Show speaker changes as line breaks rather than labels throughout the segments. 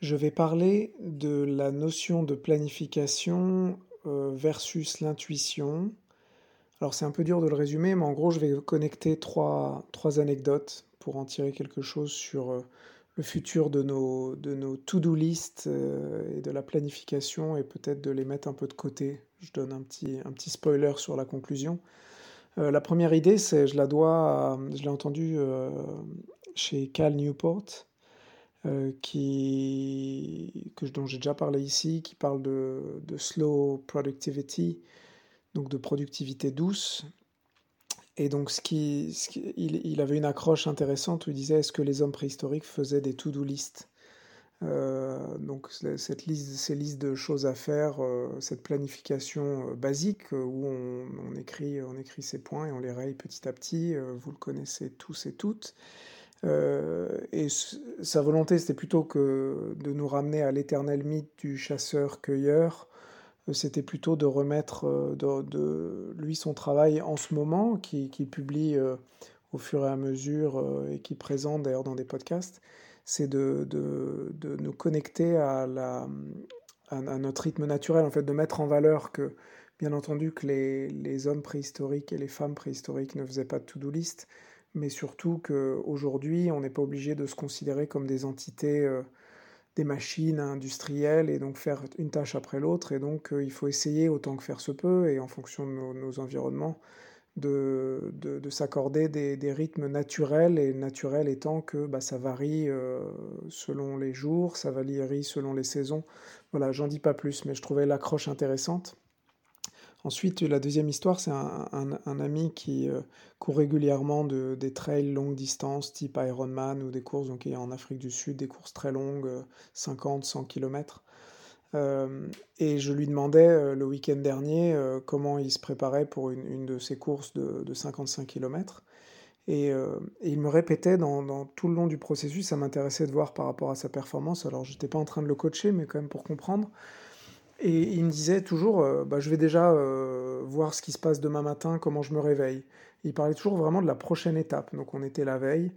Je vais parler de la notion de planification euh, versus l'intuition. Alors c'est un peu dur de le résumer, mais en gros je vais connecter trois, trois anecdotes pour en tirer quelque chose sur euh, le futur de nos, de nos to-do list euh, et de la planification et peut-être de les mettre un peu de côté. Je donne un petit, un petit spoiler sur la conclusion. la première idée, c'est, je la dois, je l'ai entendu chez Cal Newport, euh, qui, dont j'ai déjà parlé ici, qui parle de, slow productivity, donc de productivité douce. Et donc, ce qui, il, avait une accroche intéressante où il disait est-ce que les hommes préhistoriques faisaient des to-do list? Euh, donc cette liste, ces listes de choses à faire, euh, cette planification euh, basique où on, écrit, on écrit ses points et on les raye petit à petit, vous le connaissez tous et toutes. Euh, et sa volonté, c'était plutôt que de nous ramener à l'éternel mythe du chasseur-cueilleur. Euh, c'était plutôt de remettre euh, de, lui son travail en ce moment, qui, publie au fur et à mesure et qui présente d'ailleurs dans des podcasts. C'est de, de, de, nous connecter à, la, à, notre rythme naturel, en fait, de mettre en valeur que, bien entendu, que les, les hommes préhistoriques et les femmes préhistoriques ne faisaient pas de to-do list, mais surtout qu'aujourd'hui, on n'est pas obligé de se considérer comme des entités, euh, des machines industrielles, et donc faire une tâche après l'autre, et donc euh, il faut essayer autant que faire se peut, et en fonction de nos, environnements, de, de, de s'accorder des, des, rythmes naturels, et naturels étant que bah, ça varie euh, selon les jours, ça varie selon les saisons. Voilà, j'en dis pas plus, mais je trouvais l'accroche intéressante. Ensuite, la deuxième histoire, c'est un, ami qui euh, court régulièrement de, des trails longue distance, type Ironman ou des courses, donc il est en Afrique du Sud, des courses très longues, 50, 100 km. Et je lui demandais euh, le week-end dernier euh, comment il se préparait pour une, de ses courses de, de 55 km. Et, il me répétait dans, tout le long du processus, ça m'intéressait de voir par rapport à sa performance. Alors, je n'étais pas en train de le coacher, mais quand même pour comprendre. Et il me disait toujours, euh, bah, je vais déjà euh, voir ce qui se passe demain matin, comment je me réveille. il parlait toujours vraiment de la prochaine étape. Donc on était la veille.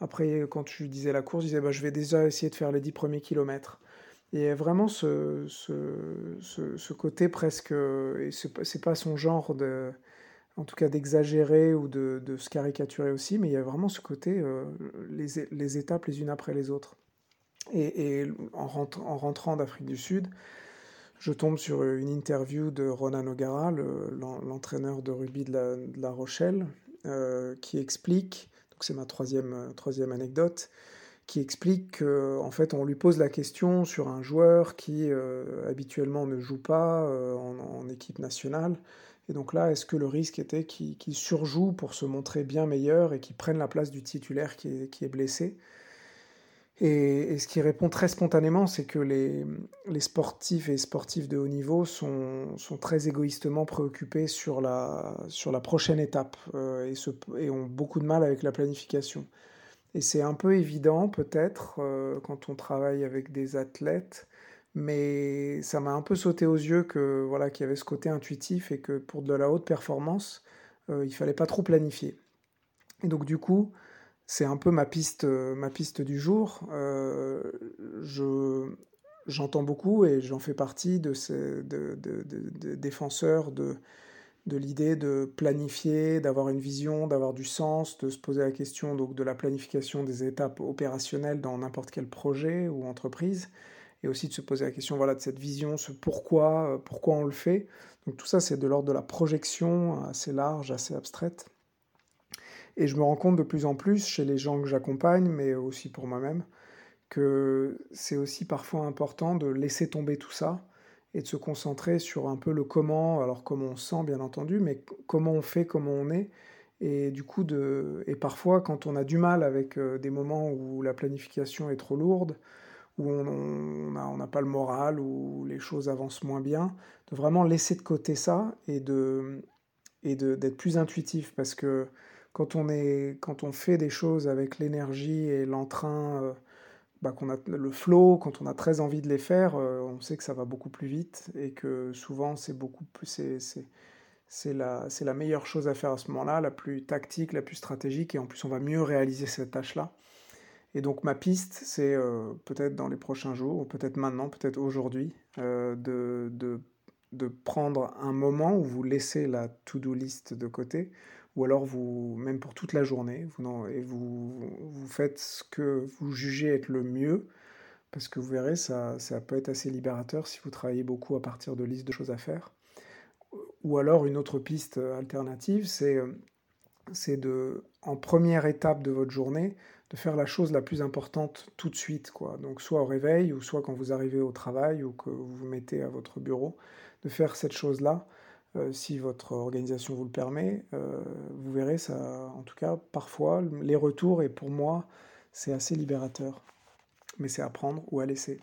Après, quand tu disais la course, il disait, bah, je vais déjà essayer de faire les 10 premiers kilomètres. Et vraiment ce, ce, ce, ce côté presque, et c'est pas son genre en tout cas d'exagérer ou de, se caricaturer aussi, mais il y a vraiment ce côté, euh, les, étapes les unes après les autres. Et, en rentrant d'Afrique du Sud, je tombe sur une interview de Ronan O'Gara, l'entraîneur de rugby de la, Rochelle, euh, qui explique, donc c'est ma troisième, troisième anecdote, qui explique qu'en en fait on lui pose la question sur un joueur qui euh, habituellement ne joue pas euh, en, équipe nationale. Et donc là, est-ce que le risque était qu'il qu surjoue pour se montrer bien meilleur et qu'il prenne la place du titulaire qui est blessé? Et, ce qui répond très spontanément, c'est que les, sportifs et sportifs de haut niveau sont, très égoïstement préoccupés sur la, prochaine étape euh, et, ont beaucoup de mal avec la planification. Et c'est un peu évident peut-être euh, quand on travaille avec des athlètes, mais ça m'a un peu sauté aux yeux que voilà qu'il y avait ce côté intuitif et que pour de la haute performance, euh, il fallait pas trop planifier. Et donc du coup, c'est un peu ma piste, ma piste du jour. Euh, je, j'entends beaucoup et j'en fais partie de ces défenseurs de, de l'idée de planifier, d'avoir une vision, d'avoir du sens, de se poser la question donc de la planification des étapes opérationnelles dans n'importe quel projet ou entreprise, et aussi de se poser la question voilà de cette vision, ce pourquoi, pourquoi on le fait. Donc tout ça c'est de l'ordre de la projection assez large, assez abstraite. Et je me rends compte de plus en plus chez les gens que j'accompagne, mais aussi pour moi-même, que c'est aussi parfois important de laisser tomber tout ça et de se concentrer sur un peu le comment, alors comment on sent bien entendu, mais comment on fait, comment on est. Et du coup, de... et parfois quand on a du mal avec euh, des moments où la planification est trop lourde, où on n'a on pas le moral, où les choses avancent moins bien, de vraiment laisser de côté ça et de et d'être plus intuitif parce que quand on, est, quand on fait des choses avec l'énergie et l'entrain, euh, bah, qu'on a le flow, quand on a très envie de les faire, euh, on sait que ça va beaucoup plus vite et que souvent c'est beaucoup plus c'est, c'est, la, c'est la meilleure chose à faire à ce moment-là, la plus tactique, la plus stratégique et en plus on va mieux réaliser cette tâche-là. Et donc ma piste, c'est euh, peut-être dans les prochains jours, peut-être maintenant, peut-être aujourd'hui, de, de, de, prendre un moment où vous laissez la to-do list de côté, ou alors vous, même pour toute la journée, vous, et vous, vous faites ce que vous jugez être le mieux, parce que vous verrez, ça, ça peut être assez libérateur si vous travaillez beaucoup à partir de listes de choses à faire. Ou alors une autre piste alternative, c'est c'est de, en première étape de votre journée, de faire la chose la plus importante tout de suite, quoi. Donc soit au réveil, ou soit quand vous arrivez au travail, ou que vous vous mettez à votre bureau, de faire cette chose-là, euh, si votre organisation vous le permet. Euh, vous verrez, ça, en tout cas, parfois, les retours, et pour moi, c'est assez libérateur. Mais c'est à prendre ou à laisser.